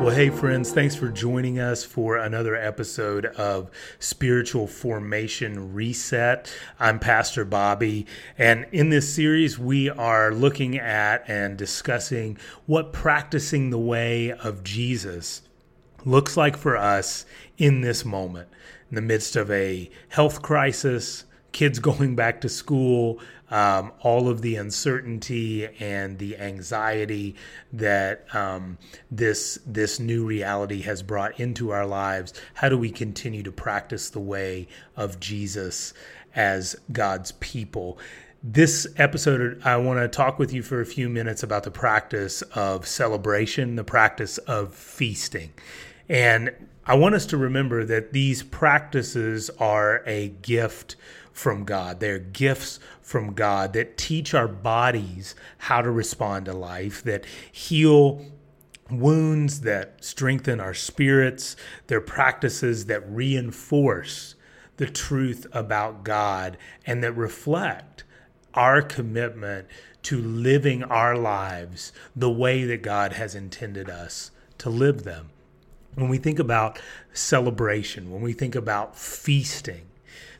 Well, hey, friends, thanks for joining us for another episode of Spiritual Formation Reset. I'm Pastor Bobby, and in this series, we are looking at and discussing what practicing the way of Jesus looks like for us in this moment, in the midst of a health crisis, kids going back to school, um, all of the uncertainty and the anxiety that um, this this new reality has brought into our lives. How do we continue to practice the way of Jesus as God's people? This episode, I want to talk with you for a few minutes about the practice of celebration, the practice of feasting. And I want us to remember that these practices are a gift from God. They're gifts from God that teach our bodies how to respond to life, that heal wounds, that strengthen our spirits. They're practices that reinforce the truth about God and that reflect our commitment to living our lives the way that God has intended us to live them. When we think about celebration, when we think about feasting,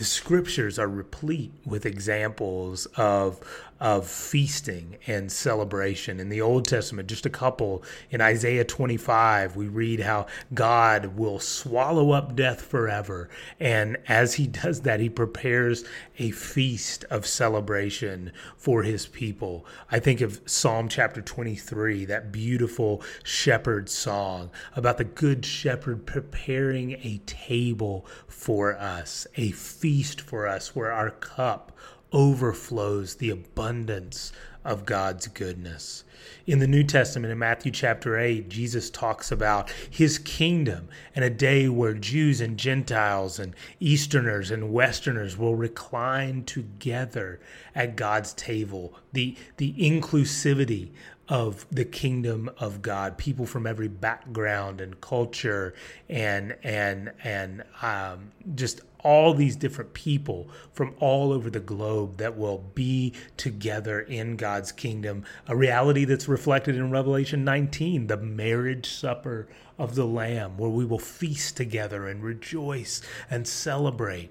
the scriptures are replete with examples of of feasting and celebration. In the Old Testament, just a couple, in Isaiah 25, we read how God will swallow up death forever. And as he does that, he prepares a feast of celebration for his people. I think of Psalm chapter 23, that beautiful shepherd song about the good shepherd preparing a table for us, a feast for us where our cup overflows the abundance of God's goodness. In the New Testament, in Matthew chapter 8, Jesus talks about his kingdom and a day where Jews and Gentiles and Easterners and Westerners will recline together at God's table. The, the inclusivity of the kingdom of God, people from every background and culture and and and um, just all these different people from all over the globe that will be together in God's kingdom, a reality that's reflected in Revelation 19, the marriage supper of the Lamb, where we will feast together and rejoice and celebrate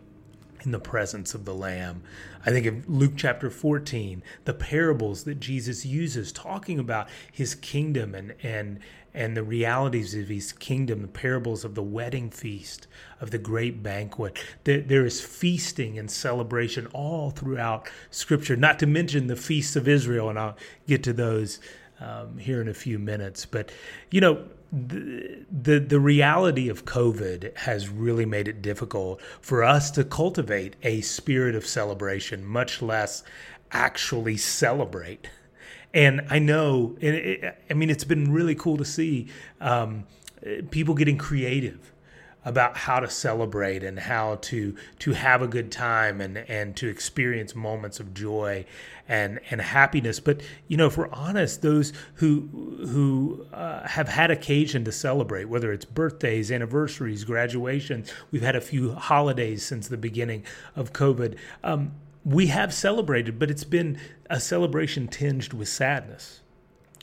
in the presence of the Lamb. I think of Luke chapter 14, the parables that Jesus uses talking about his kingdom and and and the realities of his kingdom, the parables of the wedding feast, of the great banquet. There, there is feasting and celebration all throughout Scripture, not to mention the feasts of Israel, and I'll get to those um, here in a few minutes. But, you know, the, the the reality of COVID has really made it difficult for us to cultivate a spirit of celebration, much less actually celebrate. And I know, and it, I mean, it's been really cool to see um, people getting creative about how to celebrate and how to to have a good time and and to experience moments of joy and and happiness. But you know if we're honest those who who uh, have had occasion to celebrate whether it's birthdays anniversaries graduations we've had a few holidays since the beginning of covid um, we have celebrated but it's been a celebration tinged with sadness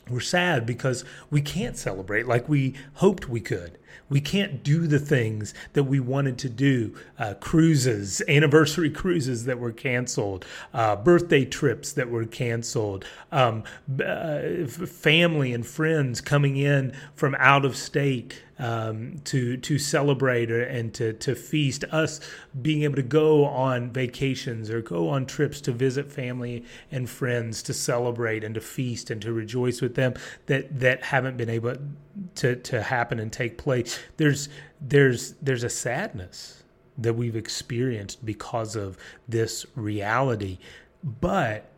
we're sad because we can't celebrate like we hoped we could. We can't do the things that we wanted to do. Uh, cruises, anniversary cruises that were canceled, uh, birthday trips that were canceled, um, uh, family and friends coming in from out of state um, to to celebrate and to to feast. Us being able to go on vacations or go on trips to visit family and friends to celebrate and to feast and to rejoice with them that that haven't been able to to happen and take place. There's there's there's a sadness that we've experienced because of this reality, but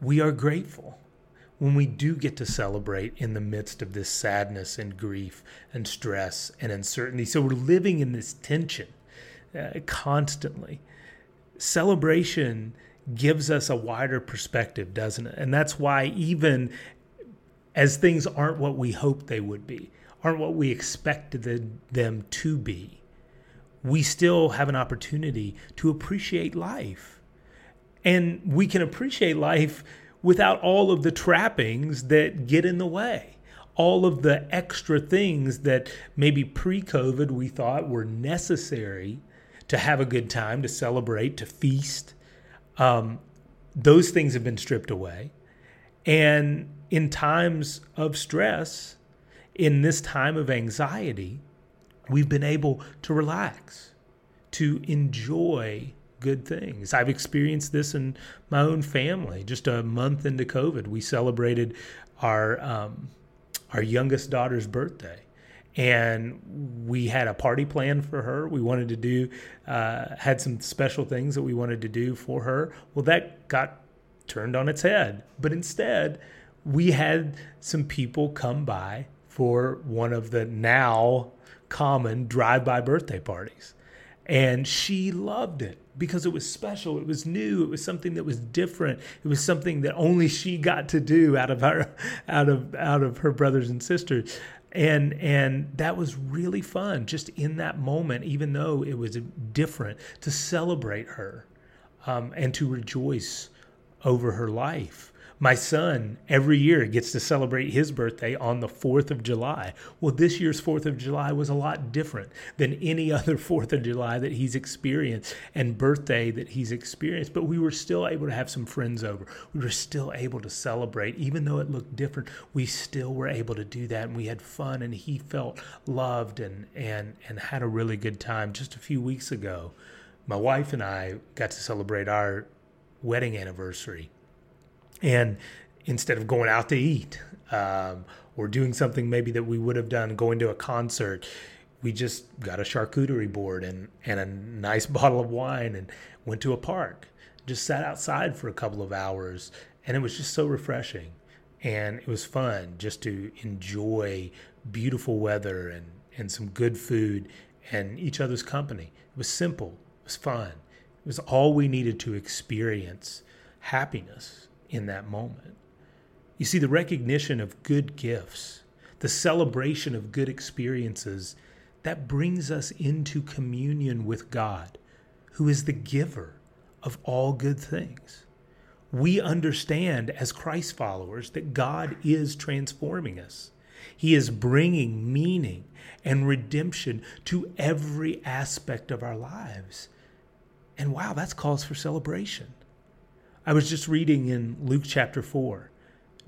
we are grateful when we do get to celebrate in the midst of this sadness and grief and stress and uncertainty. So we're living in this tension uh, constantly. Celebration gives us a wider perspective, doesn't it? And that's why, even as things aren't what we hoped they would be, aren't what we expected them to be, we still have an opportunity to appreciate life. And we can appreciate life without all of the trappings that get in the way. all of the extra things that maybe pre COVID we thought were necessary to have a good time, to celebrate, to feast. Um, those things have been stripped away. And in times of stress, in this time of anxiety, we've been able to relax, to enjoy good things. I've experienced this in my own family. Just a month into COVID, we celebrated our um, our youngest daughter's birthday, and we had a party plan for her. We wanted to do uh, had some special things that we wanted to do for her. Well, that got turned on its head, but instead, we had some people come by for one of the now common drive-by birthday parties, and she loved it because it was special, it was new, it was something that was different. It was something that only she got to do out of her out of out of her brothers and sisters. And and that was really fun just in that moment, even though it was different, to celebrate her um, and to rejoice over her life. My son every year gets to celebrate his birthday on the 4th of July. Well, this year's 4th of July was a lot different than any other 4th of July that he's experienced and birthday that he's experienced, but we were still able to have some friends over. We were still able to celebrate. Even though it looked different, we still were able to do that and we had fun and he felt loved and and and had a really good time just a few weeks ago. My wife and I got to celebrate our wedding anniversary and instead of going out to eat um, or doing something maybe that we would have done going to a concert, we just got a charcuterie board and, and a nice bottle of wine and went to a park. Just sat outside for a couple of hours and it was just so refreshing. And it was fun just to enjoy beautiful weather and, and some good food and each other's company. It was simple, it was fun. It was all we needed to experience happiness in that moment. You see, the recognition of good gifts, the celebration of good experiences, that brings us into communion with God, who is the giver of all good things. We understand as Christ followers that God is transforming us. He is bringing meaning and redemption to every aspect of our lives. And wow, that's cause for celebration. I was just reading in Luke chapter 4,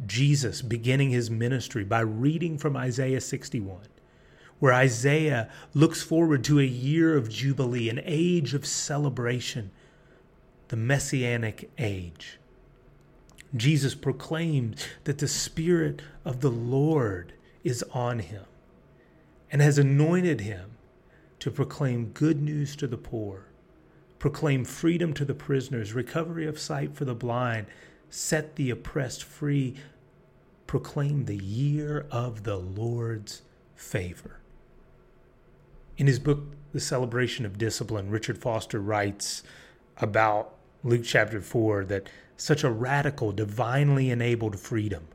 Jesus beginning his ministry by reading from Isaiah 61, where Isaiah looks forward to a year of jubilee, an age of celebration, the messianic age. Jesus proclaimed that the Spirit of the Lord is on him and has anointed him to proclaim good news to the poor proclaim freedom to the prisoners, recovery of sight for the blind, set the oppressed free, proclaim the year of the Lord's favor. In his book, The Celebration of Discipline, Richard Foster writes about Luke chapter 4 that such a radical, divinely enabled freedom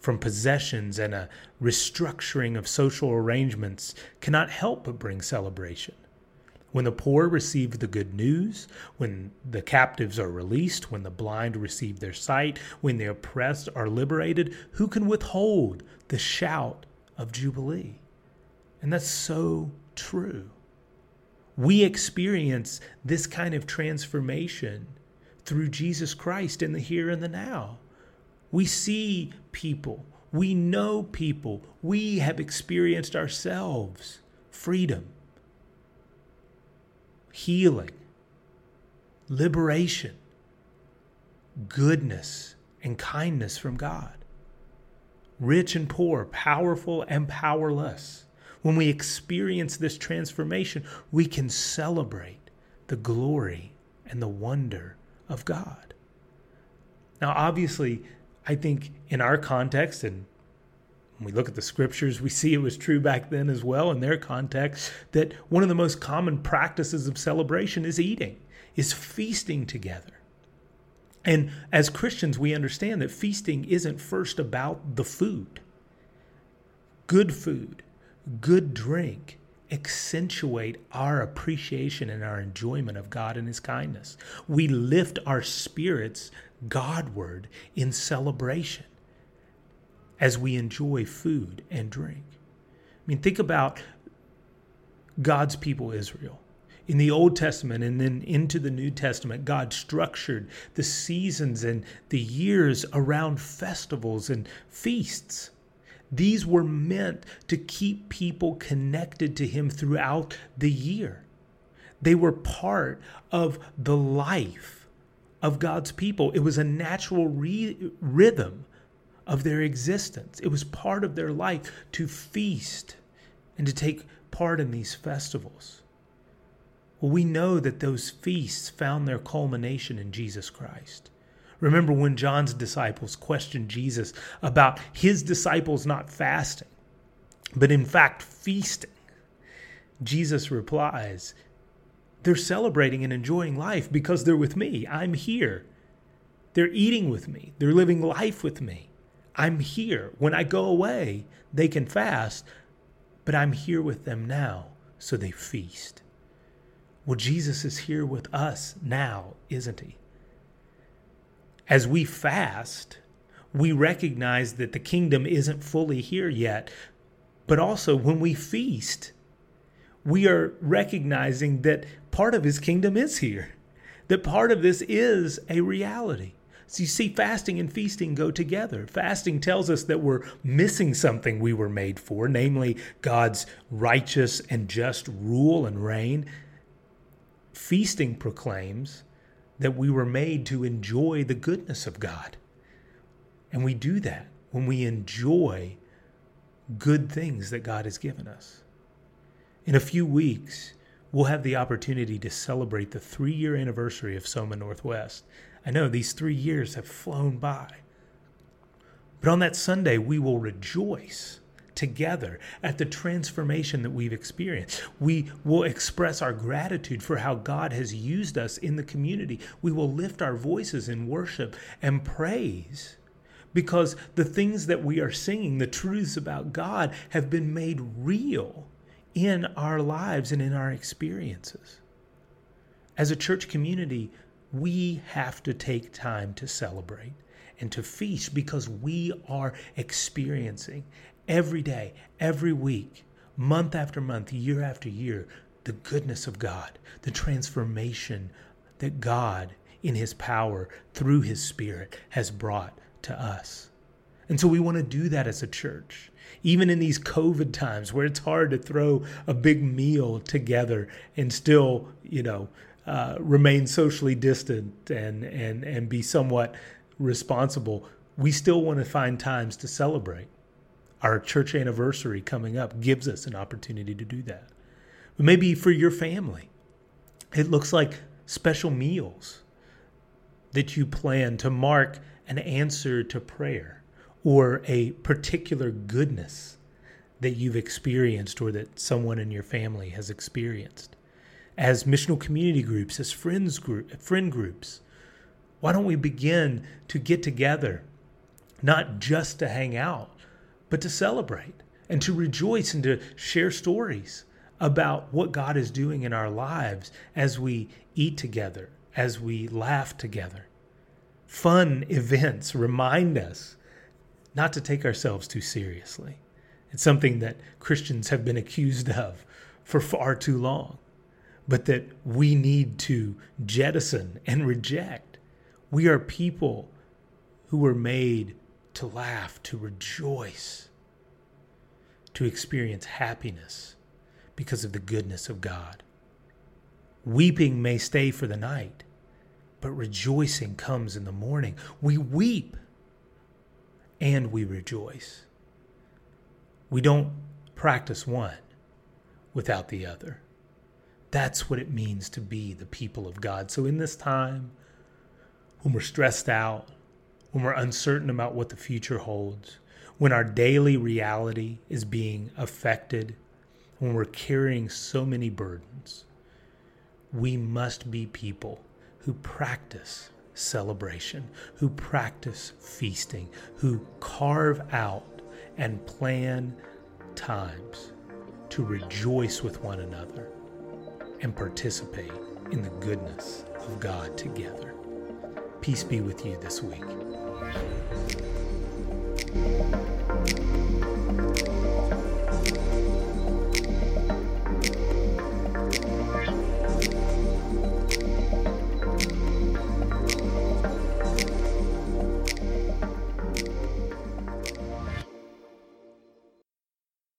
from possessions and a restructuring of social arrangements cannot help but bring celebration. When the poor receive the good news, when the captives are released, when the blind receive their sight, when the oppressed are liberated, who can withhold the shout of Jubilee? And that's so true. We experience this kind of transformation through Jesus Christ in the here and the now. We see people, we know people, we have experienced ourselves freedom healing, liberation, goodness, and kindness from God. Rich and poor, powerful and powerless. When we experience this transformation, we can celebrate the glory and the wonder of God. Now, obviously, I think in our context, and when we look at the scriptures, we see it was true back then as well in their context that one of the most common practices of celebration is eating, is feasting together. And as Christians, we understand that feasting isn't first about the food. Good food, good drink accentuate our appreciation and our enjoyment of God and His kindness. We lift our spirits Godward in celebration. As we enjoy food and drink. I mean, think about God's people, Israel. In the Old Testament and then into the New Testament, God structured the seasons and the years around festivals and feasts. These were meant to keep people connected to Him throughout the year. They were part of the life of God's people. It was a natural re- rhythm of their existence, it was part of their life to feast and to take part in these festivals. Well, we know that those feasts found their culmination in Jesus Christ. Remember when John's disciples questioned Jesus about his disciples not fasting, but in fact feasting? Jesus replies, They're celebrating and enjoying life because they're with me. I'm here. They're eating with me, they're living life with me. I'm here. When I go away, they can fast, but I'm here with them now, so they feast. Well, Jesus is here with us now, isn't he? As we fast, we recognize that the kingdom isn't fully here yet, but also when we feast, we are recognizing that part of his kingdom is here, that part of this is a reality. So you see, fasting and feasting go together. Fasting tells us that we're missing something we were made for, namely God's righteous and just rule and reign. Feasting proclaims that we were made to enjoy the goodness of God. And we do that when we enjoy good things that God has given us. In a few weeks, we'll have the opportunity to celebrate the three year anniversary of Soma Northwest. I know these three years have flown by. But on that Sunday, we will rejoice together at the transformation that we've experienced. We will express our gratitude for how God has used us in the community. We will lift our voices in worship and praise because the things that we are singing, the truths about God, have been made real in our lives and in our experiences. As a church community, we have to take time to celebrate and to feast because we are experiencing every day, every week, month after month, year after year, the goodness of God, the transformation that God, in His power, through His Spirit, has brought to us. And so we want to do that as a church. Even in these COVID times where it's hard to throw a big meal together and still, you know, uh, remain socially distant and, and, and be somewhat responsible, we still want to find times to celebrate. Our church anniversary coming up gives us an opportunity to do that. But maybe for your family, it looks like special meals that you plan to mark an answer to prayer or a particular goodness that you've experienced or that someone in your family has experienced as missional community groups, as friends group, friend groups. Why don't we begin to get together, not just to hang out, but to celebrate and to rejoice and to share stories about what God is doing in our lives as we eat together, as we laugh together. Fun events remind us not to take ourselves too seriously. It's something that Christians have been accused of for far too long but that we need to jettison and reject. We are people who were made to laugh, to rejoice, to experience happiness because of the goodness of God. Weeping may stay for the night, but rejoicing comes in the morning. We weep and we rejoice. We don't practice one without the other. That's what it means to be the people of God. So, in this time, when we're stressed out, when we're uncertain about what the future holds, when our daily reality is being affected, when we're carrying so many burdens, we must be people who practice celebration, who practice feasting, who carve out and plan times to rejoice with one another and participate in the goodness of God together. Peace be with you this week.